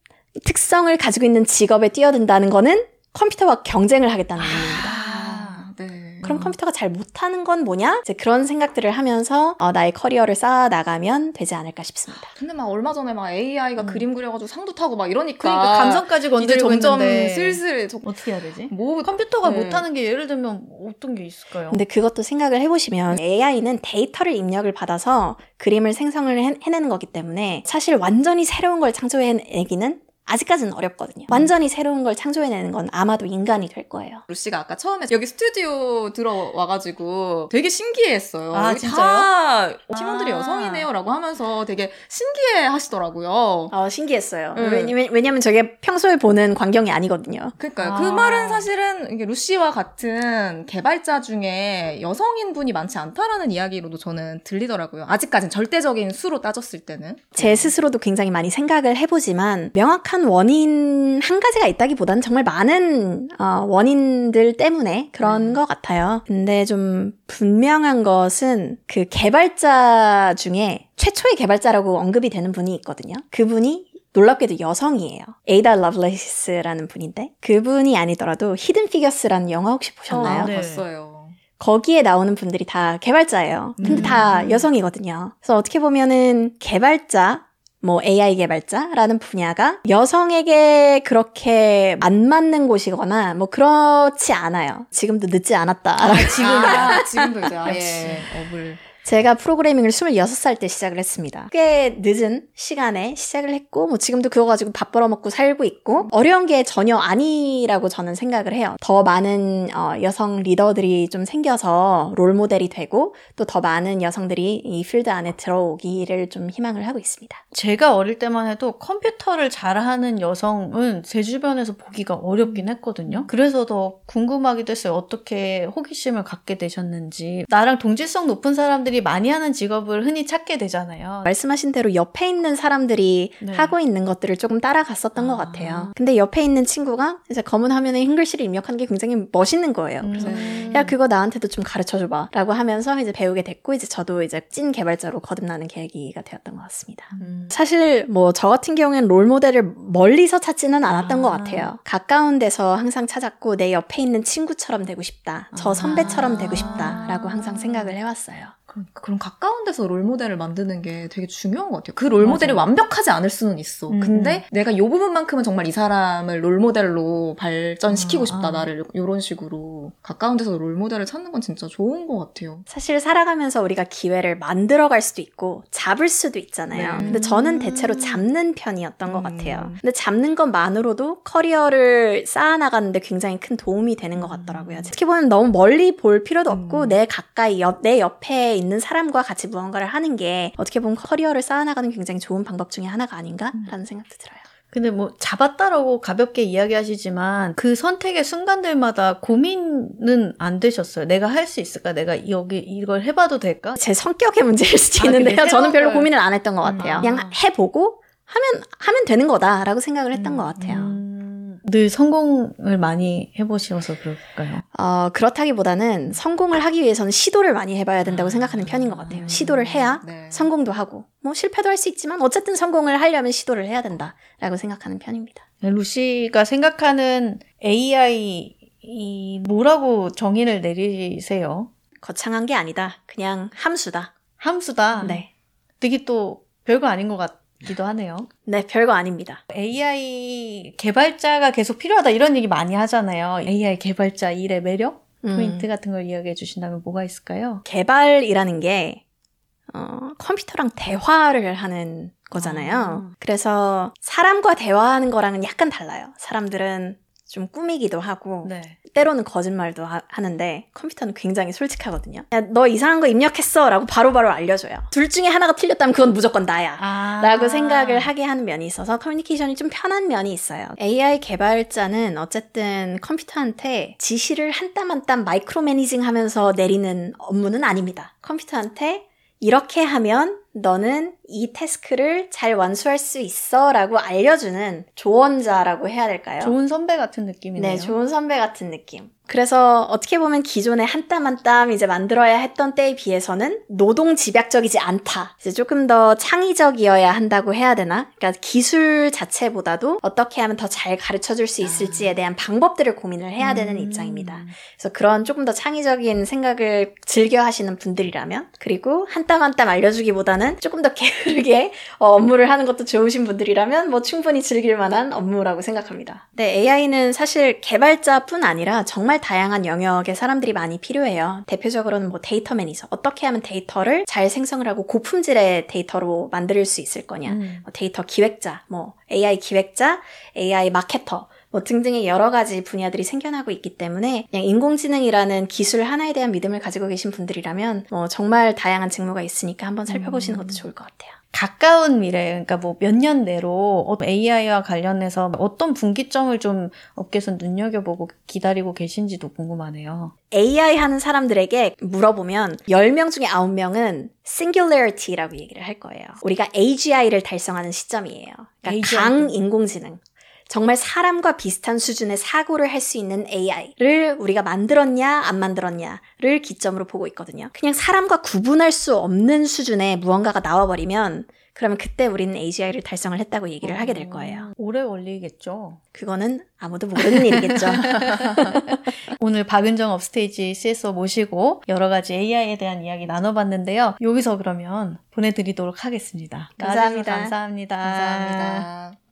[SPEAKER 3] 특성을 가지고 있는 직업에 뛰어든다는 거는 컴퓨터와 경쟁을 하겠다는 의미입니다.
[SPEAKER 2] 아, 네.
[SPEAKER 3] 그럼 컴퓨터가 잘 못하는 건 뭐냐? 이제 그런 생각들을 하면서 어, 나의 커리어를 쌓아 나가면 되지 않을까 싶습니다.
[SPEAKER 2] 근데 막 얼마 전에 막 AI가
[SPEAKER 1] 음.
[SPEAKER 2] 그림 그려가지고 상도 타고 막 이러니까
[SPEAKER 1] 그러니까 감성까지
[SPEAKER 2] 이제
[SPEAKER 1] 건드리고
[SPEAKER 2] 점점
[SPEAKER 1] 있는데
[SPEAKER 2] 슬슬 저-
[SPEAKER 1] 어떻게 해야 되지?
[SPEAKER 2] 뭐
[SPEAKER 1] 컴퓨터가
[SPEAKER 2] 네.
[SPEAKER 1] 못하는 게 예를 들면 어떤 게 있을까요?
[SPEAKER 3] 근데 그것도 생각을 해보시면 AI는 데이터를 입력을 받아서 그림을 생성을 해, 해내는 거기 때문에 사실 완전히 새로운 걸 창조해내기는 아직까지는 어렵거든요. 완전히 새로운 걸 창조해내는 건 아마도 인간이 될 거예요.
[SPEAKER 2] 루시가 아까 처음에 여기 스튜디오 들어와가지고 되게 신기해했어요.
[SPEAKER 1] 아, 진짜요?
[SPEAKER 2] 다 팀원들이
[SPEAKER 1] 아.
[SPEAKER 2] 여성이네요라고 하면서 되게 신기해하시더라고요.
[SPEAKER 3] 어, 신기했어요.
[SPEAKER 2] 음.
[SPEAKER 3] 왜냐면, 왜냐면 저게 평소에 보는 광경이 아니거든요.
[SPEAKER 2] 그러니까요.
[SPEAKER 1] 아.
[SPEAKER 2] 그 말은 사실은 루시와 같은 개발자 중에 여성인 분이 많지 않다라는 이야기로도 저는 들리더라고요. 아직까진 절대적인 수로 따졌을 때는.
[SPEAKER 3] 제 스스로도 굉장히 많이 생각을 해보지만 명확한 원인 한 가지가 있다기보다는 정말 많은 어, 원인들 때문에 그런
[SPEAKER 2] 음.
[SPEAKER 3] 것 같아요. 근데 좀 분명한 것은 그 개발자 중에 최초의 개발자라고 언급이 되는 분이 있거든요. 그분이 놀랍게도 여성이에요. 에이다 러블레이스라는 분인데 그분이 아니더라도 히든 피겨스라는 영화 혹시 보셨나요?
[SPEAKER 1] 어, 네.
[SPEAKER 2] 봤어요.
[SPEAKER 3] 거기에 나오는 분들이 다 개발자예요. 근데
[SPEAKER 1] 음.
[SPEAKER 3] 다 여성이거든요. 그래서 어떻게 보면은 개발자, 뭐 AI 개발자라는 분야가 여성에게 그렇게 안 맞는 곳이거나 뭐 그렇지 않아요. 지금도 늦지 않았다.
[SPEAKER 2] 지금 아, 지금도 이제 아예
[SPEAKER 3] 역시.
[SPEAKER 2] 업을
[SPEAKER 3] 제가 프로그래밍을 26살 때 시작을 했습니다. 꽤 늦은 시간에 시작을 했고, 뭐 지금도 그거 가지고 밥 벌어먹고 살고 있고, 어려운 게 전혀 아니라고 저는 생각을 해요. 더 많은 어, 여성 리더들이 좀 생겨서 롤 모델이 되고, 또 더 많은 여성들이 이 필드 안에 들어오기를 좀 희망을 하고 있습니다.
[SPEAKER 1] 제가 어릴 때만 해도 컴퓨터를 잘하는 여성은 제 주변에서 보기가 어렵긴 했거든요. 그래서 더 궁금하기도 했어요. 어떻게 호기심을 갖게 되셨는지. 나랑 동질성 높은 사람들 이 많이 하는 직업을 흔히 찾게 되잖아요.
[SPEAKER 3] 말씀하신 대로 옆에 있는 사람들이
[SPEAKER 1] 네.
[SPEAKER 3] 하고 있는 것들을 조금 따라갔었던 것
[SPEAKER 1] 아.
[SPEAKER 3] 같아요. 근데 옆에 있는 친구가 이제 검은 화면에 흰 글씨를 입력하는 게 굉장히 멋있는 거예요. 그래서
[SPEAKER 1] 음.
[SPEAKER 3] 야 그거 나한테도 좀 가르쳐 줘봐 라고 하면서 이제 배우게 됐고 이제 저도 이제 찐 개발자로 거듭나는 계기가 되었던 것 같습니다.
[SPEAKER 1] 음.
[SPEAKER 3] 사실 뭐 저 같은 경우에는 롤 모델을 멀리서 찾지는 않았던
[SPEAKER 1] 아.
[SPEAKER 3] 것 같아요. 가까운 데서 항상 찾았고 내 옆에 있는 친구처럼 되고 싶다. 저
[SPEAKER 1] 아.
[SPEAKER 3] 선배처럼 되고 싶다 라고 항상 생각을 해왔어요.
[SPEAKER 2] 그러니까 그런 가까운 데서 롤 모델을 만드는 게 되게 중요한 것 같아요. 그 롤 모델이 완벽하지 않을 수는 있어. 음. 근데 내가 이 부분만큼은 정말 이 사람을 롤 모델로 발전시키고 아, 싶다 아. 나를 이런 식으로 가까운 데서 롤 모델을 찾는 건 진짜 좋은 것 같아요.
[SPEAKER 3] 사실 살아가면서 우리가 기회를 만들어갈 수도 있고 잡을 수도 있잖아요. 네. 근데 저는 대체로 잡는 편이었던 음. 것 같아요. 근데 잡는 것만으로도 커리어를 쌓아나가는데 굉장히 큰 도움이 되는 것 같더라고요. 특히 보면 너무 멀리 볼 필요도 없고 음. 내 가까이 옆, 내 옆에 있는 사람과 같이 무언가를 하는 게 어떻게 보면 커리어를 쌓아나가는 굉장히 좋은 방법 중에 하나가 아닌가라는 음. 생각도 들어요.
[SPEAKER 1] 근데 뭐 잡았다라고 가볍게 이야기하시지만 그 선택의 순간들마다 고민은 안 되셨어요. 내가 할 수 있을까? 내가 여기 이걸 해봐도 될까?
[SPEAKER 3] 제 성격의 문제일 수도 아, 있는데요. 저는 별로 고민을 안 했던 것 같아요. 음. 그냥 해보고 하면 하면 되는 거다라고 생각을 했던 음. 것 같아요. 음.
[SPEAKER 1] 늘 성공을 많이 해보셔서 그럴까요?
[SPEAKER 3] 어, 그렇다기보다는 성공을 하기 위해서는 시도를 많이 해봐야 된다고 아, 생각하는 편인 것 같아요. 시도를 해야 네. 성공도 하고, 뭐 실패도 할 수 있지만 어쨌든 성공을 하려면 시도를 해야 된다라고 생각하는 편입니다.
[SPEAKER 1] 네, 루시가 생각하는 AI 이 뭐라고 정의를 내리세요?
[SPEAKER 3] 거창한 게 아니다. 그냥 함수다.
[SPEAKER 1] 함수다. 네. 되게 또 별거 아닌 것 같. 기도 하네요.
[SPEAKER 3] 네, 별거 아닙니다.
[SPEAKER 1] AI 개발자가 계속 필요하다 이런 얘기 많이 하잖아요. AI 개발자 일의 매력? 음. 포인트 음. 같은 걸 이야기해 주신다면 뭐가 있을까요?
[SPEAKER 3] 개발이라는 게 어, 컴퓨터랑 대화를 하는 거잖아요. 아. 그래서 사람과 대화하는 거랑은 약간 달라요. 사람들은 좀 꾸미기도 하고 네. 때로는 거짓말도 하, 는데 컴퓨터는 굉장히 솔직하거든요. 너 이상한 거 입력했어 라고 바로바로 바로 알려줘요. 둘 중에 하나가 틀렸다면 그건 무조건 나야 아~ 라고 생각을 하게 하는 면이 있어서 커뮤니케이션이 좀 편한 면이 있어요. AI 개발자는 어쨌든 컴퓨터한테 지시를 한 땀 한 땀 마이크로 매니징 하면서 내리는 업무는 아닙니다. 컴퓨터한테 이렇게 하면 너는 이 태스크를 잘 완수할 수 있어 라고 알려주는 조언자라고 해야 될까요?
[SPEAKER 1] 좋은 선배 같은 느낌이네요.
[SPEAKER 3] 네, 좋은 선배 같은 느낌. 그래서 어떻게 보면 기존에 한 땀 한 땀 이제 만들어야 했던 때에 비해서는 노동 집약적이지 않다. 이제 조금 더 창의적이어야 한다고 해야 되나? 그러니까 기술 자체보다도 어떻게 하면 더 잘 가르쳐 줄 수 있을지에 대한 방법들을 고민을 해야 되는 음. 입장입니다. 그래서 그런 조금 더 창의적인 생각을 즐겨 하시는 분들이라면 그리고 한 땀 한 땀 알려주기보다는 조금 더 게으르게 어, 업무를 하는 것도 좋으신 분들이라면 뭐 충분히 즐길 만한 업무라고 생각합니다. 네, AI는 사실 개발자뿐 아니라 정말 다양한 영역의 사람들이 많이 필요해요. 대표적으로는 뭐 데이터 매니저. 어떻게 하면 데이터를 잘 생성을 하고 고품질의 데이터로 만들 수 있을 거냐. 음. 뭐 데이터 기획자, 뭐 AI 기획자, AI 마케터. 뭐 등등의 여러 가지 분야들이 생겨나고 있기 때문에 그냥 인공지능이라는 기술 하나에 대한 믿음을 가지고 계신 분들이라면 뭐 정말 다양한 직무가 있으니까 한번 살펴보시는 음. 것도 좋을 것 같아요.
[SPEAKER 1] 가까운 미래, 그러니까 뭐 몇 년 내로 AI와 관련해서 어떤 분기점을 좀 업계에서 눈여겨보고 기다리고 계신지도 궁금하네요.
[SPEAKER 3] AI 하는 사람들에게 물어보면 10명 중에 9명은 singularity라고 얘기를 할 거예요. 우리가 AGI를 달성하는 시점이에요. 그러니까 강 인공지능. 정말 사람과 비슷한 수준의 사고를 할 수 있는 AI를 우리가 만들었냐, 안 만들었냐를 기점으로 보고 있거든요. 그냥 사람과 구분할 수 없는 수준의 무언가가 나와버리면 그러면 그때 우리는 AGI를 달성을 했다고 얘기를 하게 될 거예요.
[SPEAKER 1] 오래 걸리겠죠.
[SPEAKER 3] 그거는 아무도 모르는 일이겠죠.
[SPEAKER 1] 오늘 박은정 업스테이지 CSO 모시고 여러 가지 AI에 대한 이야기 나눠봤는데요. 여기서 그러면 보내드리도록 하겠습니다.
[SPEAKER 3] 감사합니다.
[SPEAKER 1] 감사합니다.
[SPEAKER 2] 감사합니다.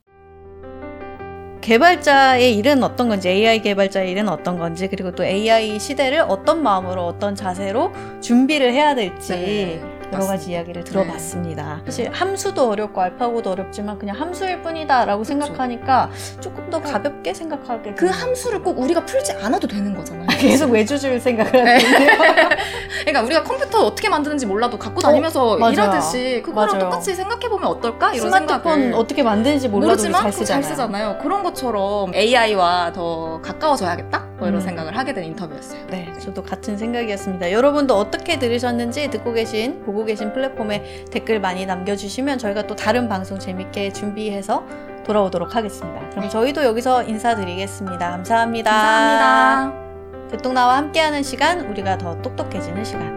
[SPEAKER 1] 개발자의 일은 어떤 건지, AI 개발자의 일은 어떤 건지, 그리고 또 AI 시대를 어떤 마음으로, 어떤 자세로 준비를 해야 될지, 네. 여러 가지 이야기를 네. 들어봤습니다. 네. 사실 함수도 어렵고 알파고도 어렵지만 그냥 함수일 뿐이다라고 그렇죠. 생각하니까 조금 더 가볍게 생각하게
[SPEAKER 2] 그 함수를 꼭 우리가 풀지 않아도 되는 거잖아요.
[SPEAKER 1] 계속 외주 줄 생각을 하는데
[SPEAKER 2] 그러니까 우리가 컴퓨터 어떻게 만드는지 몰라도 갖고 다니면서 어, 일하듯이 그거랑 맞아요. 똑같이 생각해 보면 어떨까 이런
[SPEAKER 1] 스마트폰 어떻게 만드는지 몰라도 모르지만 잘 쓰잖아요.
[SPEAKER 2] 잘 쓰잖아요. 그런 것처럼 AI와 더 가까워져야겠다. 뭐 이런 음. 생각을 하게 된 인터뷰였어요.
[SPEAKER 1] 네, 저도 같은 생각이었습니다. 여러분도 어떻게 들으셨는지 듣고 계신 보고 계신 플랫폼에 댓글 많이 남겨주시면 저희가 또 다른 방송 재밌게 준비해서 돌아오도록 하겠습니다. 그럼 네. 저희도 여기서 인사드리겠습니다. 감사합니다.
[SPEAKER 2] 감사합니다.
[SPEAKER 1] 듣동나와 함께하는 시간, 우리가 더 똑똑해지는 시간.